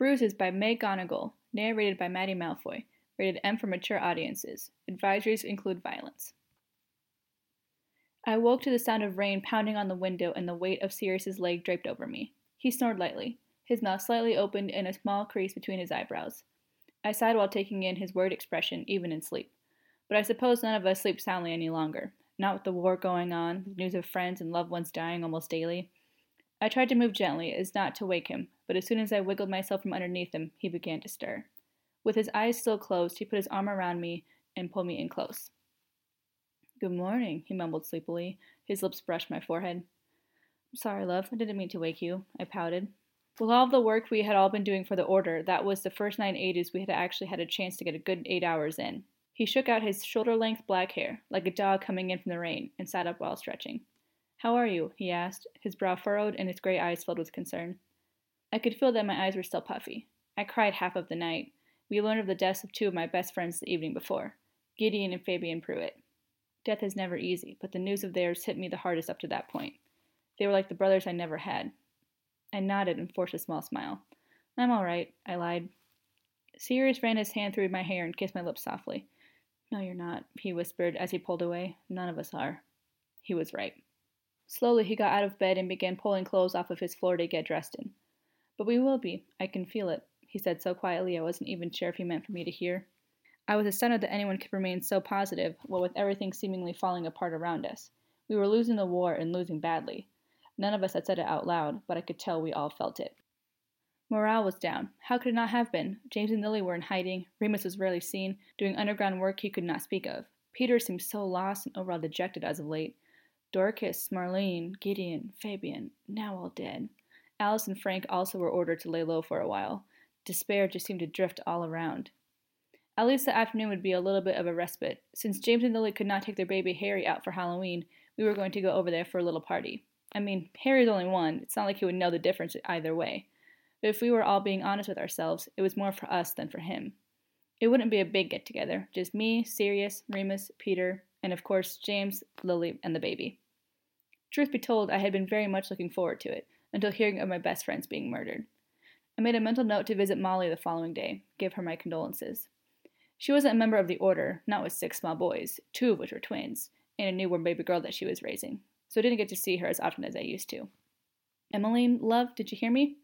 Bruises by Meg Gonigal, narrated by Maddie Malfoy, rated M for mature audiences. Advisories include violence. I woke to the sound of rain pounding on the window and the weight of Sirius's leg draped over me. He snored lightly, his mouth slightly opened and a small crease between his eyebrows. I sighed while taking in his worried expression, even in sleep. But I suppose none of us sleep soundly any longer, not with the war going on, with news of friends and loved ones dying almost daily. I tried to move gently, as not to wake him, but as soon as I wiggled myself from underneath him, he began to stir. With his eyes still closed, he put his arm around me and pulled me in close. Good morning, he mumbled sleepily. His lips brushed my forehead. Sorry, love. I didn't mean to wake you. I pouted. With all the work we had all been doing for the Order, that was the first nine ages we had actually had a chance to get a good eight hours in. He shook out his shoulder length black hair, like a dog coming in from the rain, and sat up while stretching. How are you? he asked, his brow furrowed and his gray eyes filled with concern. I could feel that my eyes were still puffy. I cried half of the night. We learned of the deaths of two of my best friends the evening before Gideon and Fabian Pruitt. Death is never easy, but the news of theirs hit me the hardest up to that point. They were like the brothers I never had. I nodded and forced a small smile. I'm all right, I lied. Sirius ran his hand through my hair and kissed my lips softly. No, you're not, he whispered as he pulled away. None of us are. He was right. Slowly he got out of bed and began pulling clothes off of his floor to get dressed in. But we will be. I can feel it, he said so quietly I wasn't even sure if he meant for me to hear. I was astounded that anyone could remain so positive, what with everything seemingly falling apart around us. We were losing the war and losing badly. None of us had said it out loud, but I could tell we all felt it. Morale was down. How could it not have been? James and Lily were in hiding. Remus was rarely seen, doing underground work he could not speak of. Peter seemed so lost and overall dejected as of late. Dorcas, Marlene, Gideon, Fabian, now all dead. Alice and Frank also were ordered to lay low for a while. Despair just seemed to drift all around. At least the afternoon would be a little bit of a respite. Since James and Lily could not take their baby Harry out for Halloween, we were going to go over there for a little party. I mean, Harry's only one. It's not like he would know the difference either way. But if we were all being honest with ourselves, it was more for us than for him. It wouldn't be a big get together, just me, Sirius, Remus, Peter, and of course James, Lily, and the baby. Truth be told, I had been very much looking forward to it, until hearing of my best friends being murdered. I made a mental note to visit Molly the following day, give her my condolences. She wasn't a member of the order, not with six small boys, two of which were twins, and a newborn baby girl that she was raising, so I didn't get to see her as often as I used to. Emmeline, love, did you hear me?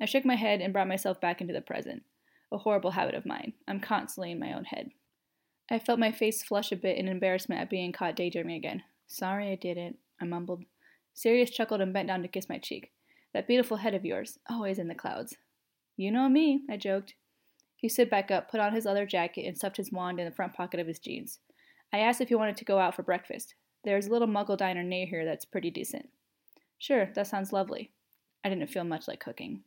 I shook my head and brought myself back into the present. A horrible habit of mine. I'm constantly in my own head. I felt my face flush a bit in embarrassment at being caught daydreaming again. Sorry I didn't, I mumbled. Sirius chuckled and bent down to kiss my cheek. That beautiful head of yours, always in the clouds. You know me, I joked. He stood back up, put on his leather jacket, and stuffed his wand in the front pocket of his jeans. I asked if he wanted to go out for breakfast. There's a little muggle diner near here that's pretty decent. Sure, that sounds lovely. I didn't feel much like cooking.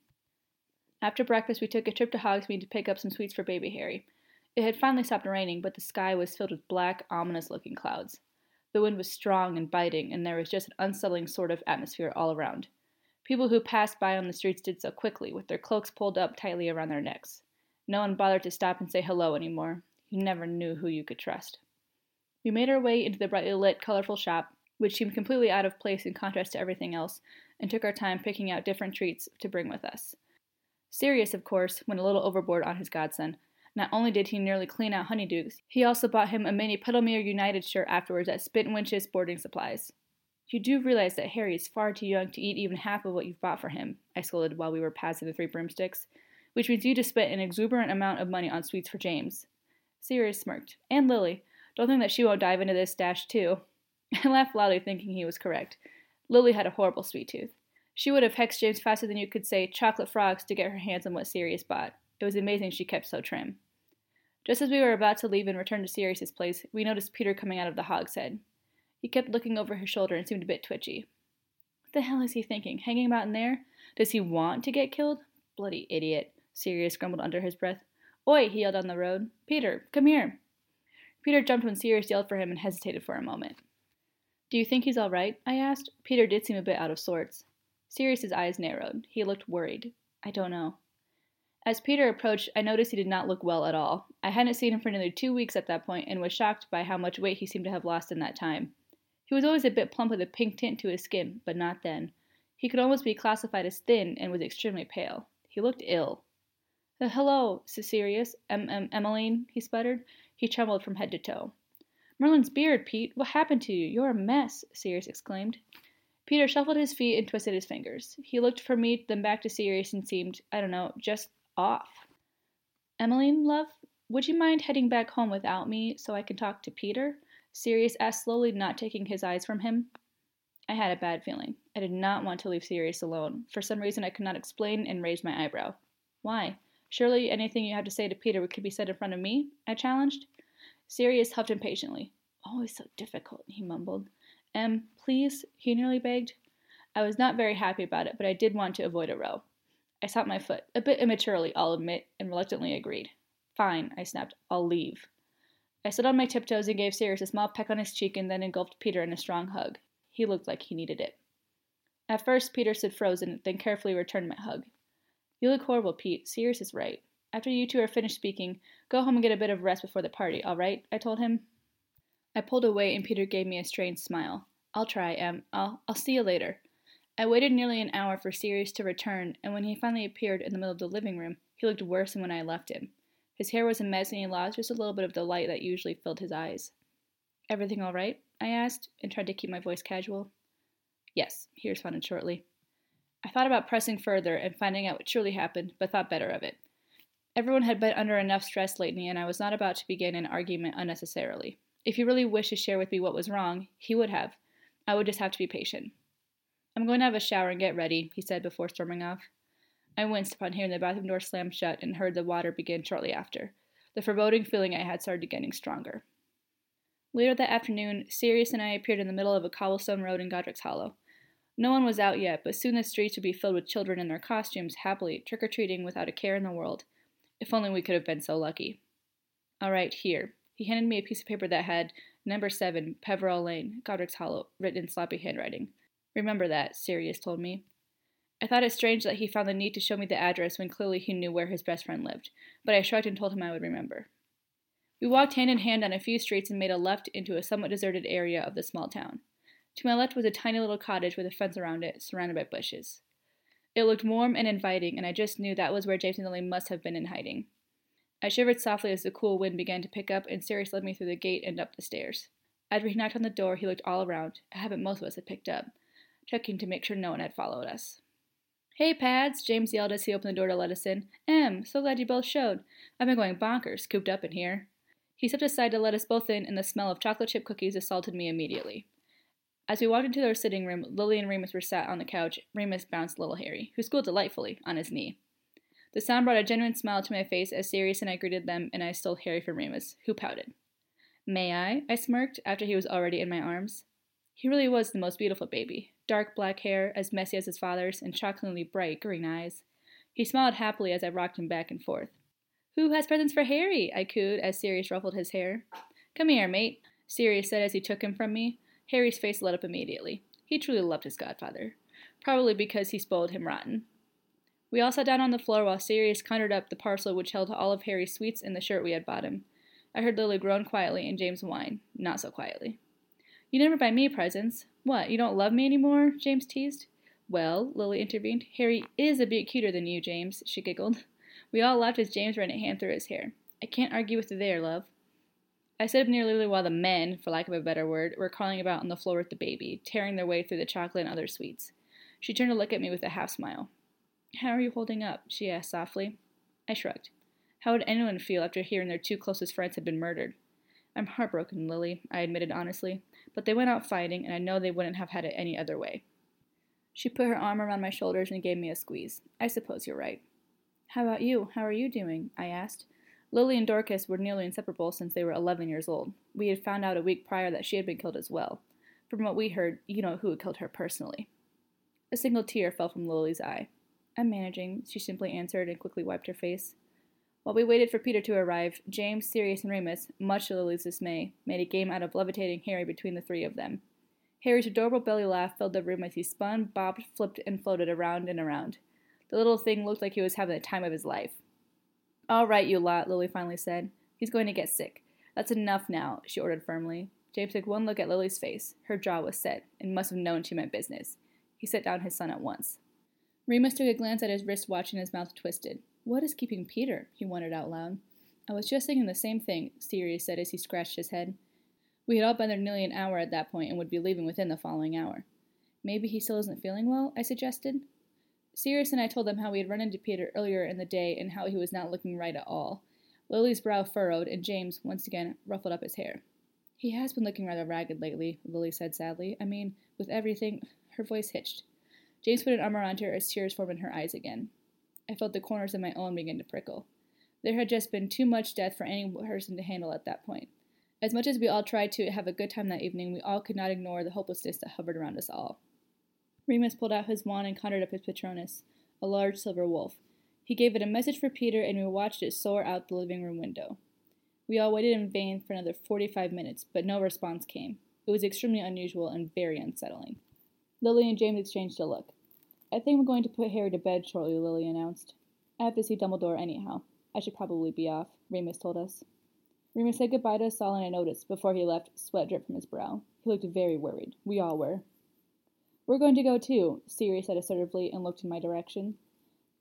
After breakfast, we took a trip to Hogsmeade to pick up some sweets for baby Harry. It had finally stopped raining, but the sky was filled with black, ominous looking clouds. The wind was strong and biting, and there was just an unsettling sort of atmosphere all around. People who passed by on the streets did so quickly, with their cloaks pulled up tightly around their necks. No one bothered to stop and say hello anymore. You never knew who you could trust. We made our way into the brightly lit, colorful shop, which seemed completely out of place in contrast to everything else, and took our time picking out different treats to bring with us. Sirius, of course, went a little overboard on his godson, not only did he nearly clean out Honeydukes, he also bought him a mini Puddlemere United shirt afterwards at Spitwinch's Boarding Supplies. You do realize that Harry is far too young to eat even half of what you've bought for him, I scolded while we were passing the three broomsticks, which means you just spent an exuberant amount of money on sweets for James. Sirius smirked. And Lily. Don't think that she won't dive into this stash, too. I laughed loudly, thinking he was correct. Lily had a horrible sweet tooth. She would have hexed James faster than you could say chocolate frogs to get her hands on what Sirius bought. It was amazing she kept so trim. Just as we were about to leave and return to Sirius's place, we noticed Peter coming out of the Hog's Head. He kept looking over his shoulder and seemed a bit twitchy. What the hell is he thinking? Hanging about in there? Does he want to get killed? Bloody idiot, Sirius grumbled under his breath. Oi, he yelled on the road. Peter, come here. Peter jumped when Sirius yelled for him and hesitated for a moment. Do you think he's all right? I asked. Peter did seem a bit out of sorts. Sirius's eyes narrowed. He looked worried. I don't know. As Peter approached, I noticed he did not look well at all. I hadn't seen him for nearly two weeks at that point and was shocked by how much weight he seemed to have lost in that time. He was always a bit plump with a pink tint to his skin, but not then. He could almost be classified as thin and was extremely pale. He looked ill. Uh, hello, Sirius, em- em- Emmeline, he sputtered. He trembled from head to toe. Merlin's beard, Pete. What happened to you? You're a mess, Sirius exclaimed. Peter shuffled his feet and twisted his fingers. He looked from me, then back to Sirius, and seemed, I don't know, just off. Emmeline, love, would you mind heading back home without me so I can talk to Peter? Sirius asked slowly, not taking his eyes from him. I had a bad feeling. I did not want to leave Sirius alone. For some reason I could not explain and raised my eyebrow. Why? Surely anything you have to say to Peter could be said in front of me? I challenged. Sirius huffed impatiently. Oh, Always so difficult, he mumbled. Em, please, he nearly begged. I was not very happy about it, but I did want to avoid a row. I stopped my foot, a bit immaturely, I'll admit, and reluctantly agreed. Fine, I snapped. I'll leave. I stood on my tiptoes and gave Sirius a small peck on his cheek and then engulfed Peter in a strong hug. He looked like he needed it. At first, Peter stood frozen, then carefully returned my hug. You look horrible, Pete. Sirius is right. After you two are finished speaking, go home and get a bit of rest before the party, all right? I told him. I pulled away and Peter gave me a strange smile. I'll try, Em. I'll, I'll see you later. I waited nearly an hour for Sirius to return, and when he finally appeared in the middle of the living room, he looked worse than when I left him. His hair was a mess, and he lost just a little bit of the light that usually filled his eyes. Everything all right? I asked, and tried to keep my voice casual. Yes, he responded shortly. I thought about pressing further and finding out what truly happened, but thought better of it. Everyone had been under enough stress lately, and I was not about to begin an argument unnecessarily. If he really wished to share with me what was wrong, he would have. I would just have to be patient. I'm going to have a shower and get ready, he said before storming off. I winced upon hearing the bathroom door slam shut and heard the water begin shortly after. The foreboding feeling I had started getting stronger. Later that afternoon, Sirius and I appeared in the middle of a cobblestone road in Godric's Hollow. No one was out yet, but soon the streets would be filled with children in their costumes, happily trick or treating without a care in the world. If only we could have been so lucky. All right, here. He handed me a piece of paper that had number seven, Peverell Lane, Godric's Hollow, written in sloppy handwriting. Remember that, Sirius told me. I thought it strange that he found the need to show me the address when clearly he knew where his best friend lived, but I shrugged and told him I would remember. We walked hand in hand down a few streets and made a left into a somewhat deserted area of the small town. To my left was a tiny little cottage with a fence around it, surrounded by bushes. It looked warm and inviting, and I just knew that was where James and Lily must have been in hiding. I shivered softly as the cool wind began to pick up, and Sirius led me through the gate and up the stairs. After he knocked on the door, he looked all around, a habit most of us had picked up, checking to make sure no one had followed us. Hey, Pads, James yelled as he opened the door to let us in. Em, so glad you both showed. I've been going bonkers, cooped up in here. He stepped aside to let us both in, and the smell of chocolate chip cookies assaulted me immediately. As we walked into their sitting room, Lily and Remus were sat on the couch. Remus bounced little Harry, who schooled delightfully, on his knee. The sound brought a genuine smile to my face as Sirius and I greeted them, and I stole Harry from Remus, who pouted. May I? I smirked after he was already in my arms. He really was the most beautiful baby. Dark black hair, as messy as his father's, and shockingly bright green eyes. He smiled happily as I rocked him back and forth. Who has presents for Harry? I cooed as Sirius ruffled his hair. Come here, mate, Sirius said as he took him from me. Harry's face lit up immediately. He truly loved his godfather, probably because he spoiled him rotten. We all sat down on the floor while Sirius conjured up the parcel which held all of Harry's sweets and the shirt we had bought him. I heard Lily groan quietly and James whine, not so quietly. You never buy me presents. What, you don't love me any more? James teased. Well, Lily intervened, Harry is a bit cuter than you, James, she giggled. We all laughed as James ran a hand through his hair. I can't argue with there, love. I stood up near Lily while the men, for lack of a better word, were crawling about on the floor with the baby, tearing their way through the chocolate and other sweets. She turned to look at me with a half smile. How are you holding up? she asked softly. I shrugged. How would anyone feel after hearing their two closest friends had been murdered? I'm heartbroken, Lily, I admitted honestly, but they went out fighting, and I know they wouldn't have had it any other way. She put her arm around my shoulders and gave me a squeeze. I suppose you're right. How about you? How are you doing? I asked. Lily and Dorcas were nearly inseparable since they were 11 years old. We had found out a week prior that she had been killed as well. From what we heard, you know who had killed her personally. A single tear fell from Lily's eye. I'm managing, she simply answered and quickly wiped her face. While we waited for Peter to arrive, James, Sirius, and Remus, much to Lily's dismay, made a game out of levitating Harry between the three of them. Harry's adorable belly laugh filled the room as he spun, bobbed, flipped, and floated around and around. The little thing looked like he was having the time of his life. All right, you lot, Lily finally said. He's going to get sick. That's enough now, she ordered firmly. James took one look at Lily's face. Her jaw was set, and must have known she meant business. He set down his son at once. Remus took a glance at his wristwatch and his mouth twisted. What is keeping Peter? he wondered out loud. I was just thinking the same thing, Sirius said as he scratched his head. We had all been there nearly an hour at that point and would be leaving within the following hour. Maybe he still isn't feeling well, I suggested. Sirius and I told them how we had run into Peter earlier in the day and how he was not looking right at all. Lily's brow furrowed, and James, once again, ruffled up his hair. He has been looking rather ragged lately, Lily said sadly. I mean, with everything. Her voice hitched. James put an arm around her as tears formed in her eyes again. I felt the corners of my own begin to prickle. There had just been too much death for any person to handle at that point. As much as we all tried to have a good time that evening, we all could not ignore the hopelessness that hovered around us all. Remus pulled out his wand and conjured up his Patronus, a large silver wolf. He gave it a message for Peter, and we watched it soar out the living room window. We all waited in vain for another forty five minutes, but no response came. It was extremely unusual and very unsettling. Lily and James exchanged a look. I think I'm going to put Harry to bed shortly, Lily announced. I have to see Dumbledore anyhow. I should probably be off, Remus told us. Remus said goodbye to us all and I noticed, before he left, sweat dripped from his brow. He looked very worried. We all were. We're going to go too, Sirius said assertively and looked in my direction.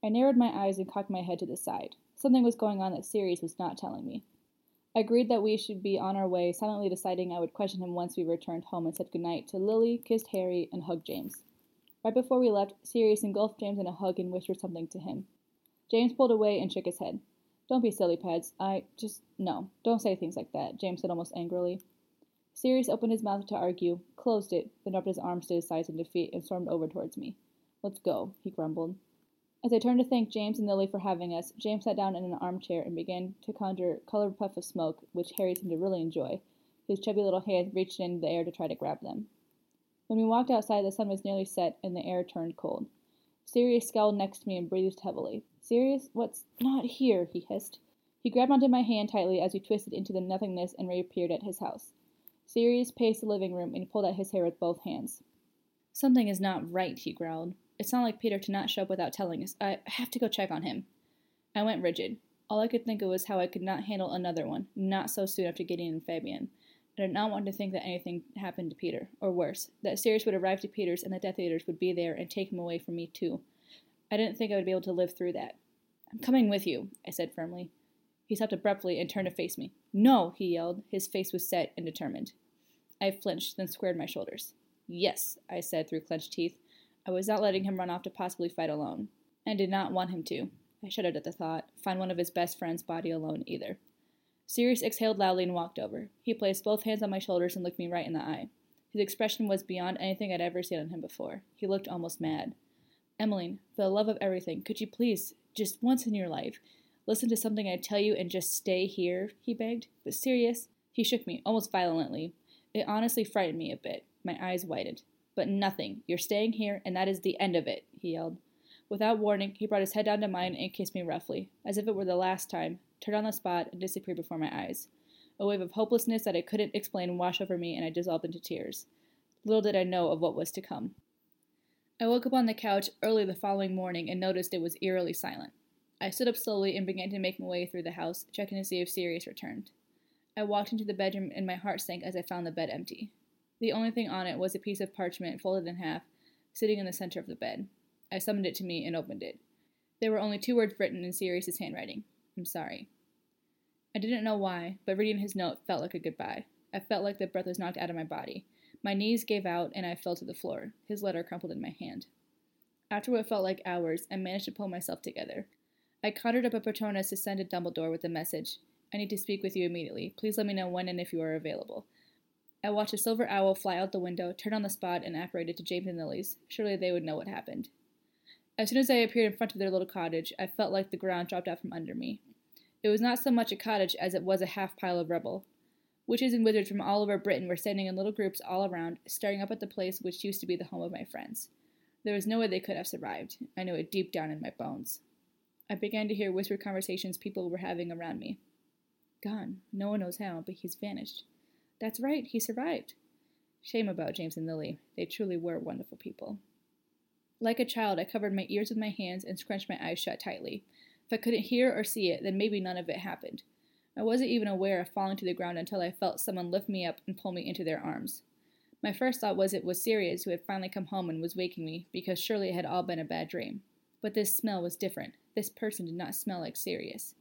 I narrowed my eyes and cocked my head to the side. Something was going on that Sirius was not telling me. I agreed that we should be on our way, silently deciding I would question him once we returned home and said goodnight to Lily, kissed Harry, and hugged James. Right before we left, Sirius engulfed James in a hug and whispered something to him. James pulled away and shook his head. Don't be silly, Pads. I just. No. Don't say things like that, James said almost angrily. Sirius opened his mouth to argue, closed it, then rubbed his arms to his sides in defeat and stormed over towards me. Let's go, he grumbled. As I turned to thank James and Lily for having us, James sat down in an armchair and began to conjure colored puff of smoke, which Harry seemed to really enjoy. His chubby little hands reached into the air to try to grab them. When we walked outside, the sun was nearly set and the air turned cold. Sirius scowled next to me and breathed heavily. Sirius, what's not here? he hissed. He grabbed onto my hand tightly as we twisted into the nothingness and reappeared at his house. Sirius paced the living room and pulled at his hair with both hands. Something is not right, he growled. It's not like Peter to not show up without telling us. I have to go check on him. I went rigid. All I could think of was how I could not handle another one, not so soon after Gideon and Fabian. I did not want to think that anything happened to Peter, or worse, that Sirius would arrive to Peter's and the Death Eaters would be there and take him away from me too. I didn't think I would be able to live through that. I'm coming with you, I said firmly. He stopped abruptly and turned to face me. No, he yelled. His face was set and determined. I flinched, then squared my shoulders. Yes, I said through clenched teeth. I was not letting him run off to possibly fight alone. I did not want him to. I shuddered at the thought. Find one of his best friend's body alone either. Sirius exhaled loudly and walked over. He placed both hands on my shoulders and looked me right in the eye. His expression was beyond anything I'd ever seen on him before. He looked almost mad. Emmeline, for the love of everything, could you please, just once in your life, listen to something I tell you and just stay here? he begged. But Sirius, he shook me, almost violently. It honestly frightened me a bit. My eyes widened. But nothing. You're staying here, and that is the end of it, he yelled. Without warning, he brought his head down to mine and kissed me roughly, as if it were the last time, turned on the spot, and disappeared before my eyes. A wave of hopelessness that I couldn't explain washed over me, and I dissolved into tears. Little did I know of what was to come. I woke up on the couch early the following morning and noticed it was eerily silent. I stood up slowly and began to make my way through the house, checking to see if Sirius returned. I walked into the bedroom and my heart sank as I found the bed empty. The only thing on it was a piece of parchment folded in half, sitting in the center of the bed. I summoned it to me and opened it. There were only two words written in Sirius's handwriting. I'm sorry. I didn't know why, but reading his note felt like a goodbye. I felt like the breath was knocked out of my body. My knees gave out and I fell to the floor. His letter crumpled in my hand. After what felt like hours, I managed to pull myself together. I conjured up a Patronus to send to Dumbledore with the message I need to speak with you immediately. Please let me know when and if you are available. I watched a silver owl fly out the window, turn on the spot, and apparated to James and Lily's. Surely they would know what happened. As soon as I appeared in front of their little cottage, I felt like the ground dropped out from under me. It was not so much a cottage as it was a half pile of rubble. Witches and wizards from all over Britain were standing in little groups all around, staring up at the place which used to be the home of my friends. There was no way they could have survived. I knew it deep down in my bones. I began to hear whispered conversations people were having around me. Gone. No one knows how, but he's vanished. That's right, he survived. Shame about James and Lily. They truly were wonderful people. Like a child, I covered my ears with my hands and scrunched my eyes shut tightly. If I couldn't hear or see it, then maybe none of it happened. I wasn't even aware of falling to the ground until I felt someone lift me up and pull me into their arms. My first thought was it was Sirius who had finally come home and was waking me, because surely it had all been a bad dream. But this smell was different, This person did not smell like Sirius.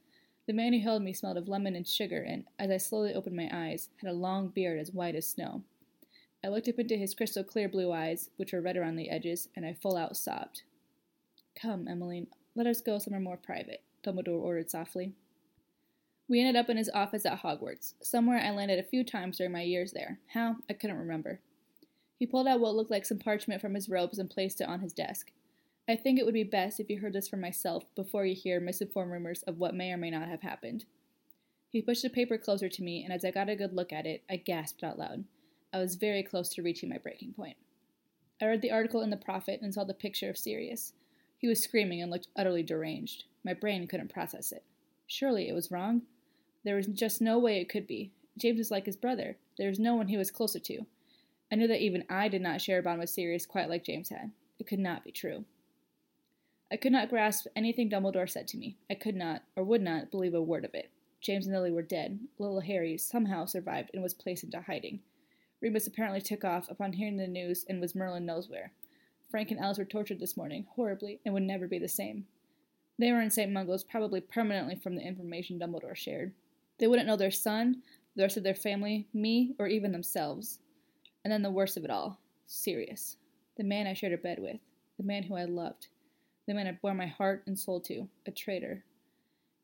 The man who held me smelled of lemon and sugar, and, as I slowly opened my eyes, had a long beard as white as snow. I looked up into his crystal clear blue eyes, which were red around the edges, and I full out sobbed. Come, Emmeline, let us go somewhere more private, Dumbledore ordered softly. We ended up in his office at Hogwarts, somewhere I landed a few times during my years there. How? I couldn't remember. He pulled out what looked like some parchment from his robes and placed it on his desk. I think it would be best if you heard this from myself before you hear misinformed rumors of what may or may not have happened. He pushed the paper closer to me, and as I got a good look at it, I gasped out loud. I was very close to reaching my breaking point. I read the article in the Prophet and saw the picture of Sirius. He was screaming and looked utterly deranged. My brain couldn't process it. Surely it was wrong. There was just no way it could be. James was like his brother. There was no one he was closer to. I knew that even I did not share a bond with Sirius quite like James had. It could not be true. I could not grasp anything Dumbledore said to me. I could not, or would not, believe a word of it. James and Lily were dead. Little Harry somehow survived and was placed into hiding. Remus apparently took off upon hearing the news and was Merlin knows where. Frank and Alice were tortured this morning, horribly, and would never be the same. They were in St. Mungo's probably permanently from the information Dumbledore shared. They wouldn't know their son, the rest of their family, me, or even themselves. And then the worst of it all Sirius. The man I shared a bed with. The man who I loved. The man I bore my heart and soul to. A traitor.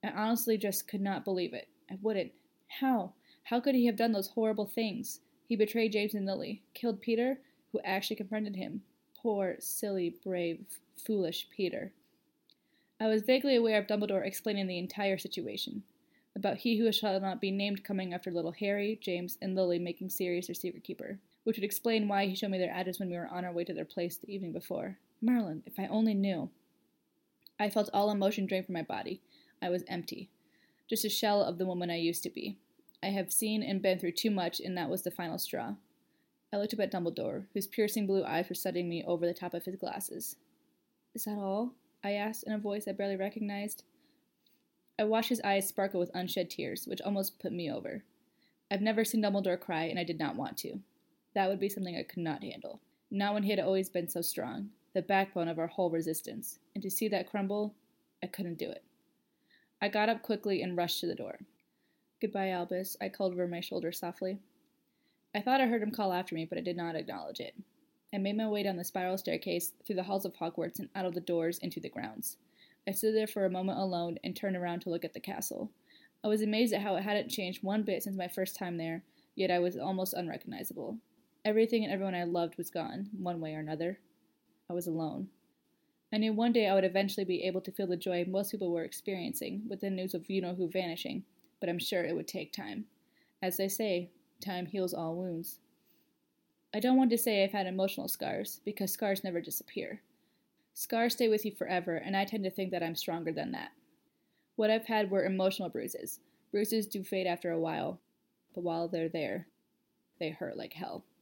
I honestly just could not believe it. I wouldn't. How? How could he have done those horrible things? He betrayed James and Lily, killed Peter, who actually confronted him. Poor, silly, brave, foolish Peter. I was vaguely aware of Dumbledore explaining the entire situation about he who shall not be named coming after little Harry, James, and Lily making Sirius their secret keeper, which would explain why he showed me their address when we were on our way to their place the evening before. Merlin, if I only knew. I felt all emotion drain from my body. I was empty, just a shell of the woman I used to be. I have seen and been through too much, and that was the final straw. I looked up at Dumbledore, whose piercing blue eyes were studying me over the top of his glasses. Is that all? I asked in a voice I barely recognized. I watched his eyes sparkle with unshed tears, which almost put me over. I've never seen Dumbledore cry, and I did not want to. That would be something I could not handle. Not when he had always been so strong, the backbone of our whole resistance, and to see that crumble, I couldn't do it. I got up quickly and rushed to the door. Goodbye, Albus, I called over my shoulder softly. I thought I heard him call after me, but I did not acknowledge it. I made my way down the spiral staircase, through the halls of Hogwarts, and out of the doors into the grounds. I stood there for a moment alone and turned around to look at the castle. I was amazed at how it hadn't changed one bit since my first time there, yet I was almost unrecognizable. Everything and everyone I loved was gone, one way or another. I was alone. I knew one day I would eventually be able to feel the joy most people were experiencing with the news of you know who vanishing, but I'm sure it would take time. As they say, time heals all wounds. I don't want to say I've had emotional scars, because scars never disappear. Scars stay with you forever, and I tend to think that I'm stronger than that. What I've had were emotional bruises. Bruises do fade after a while, but while they're there, they hurt like hell.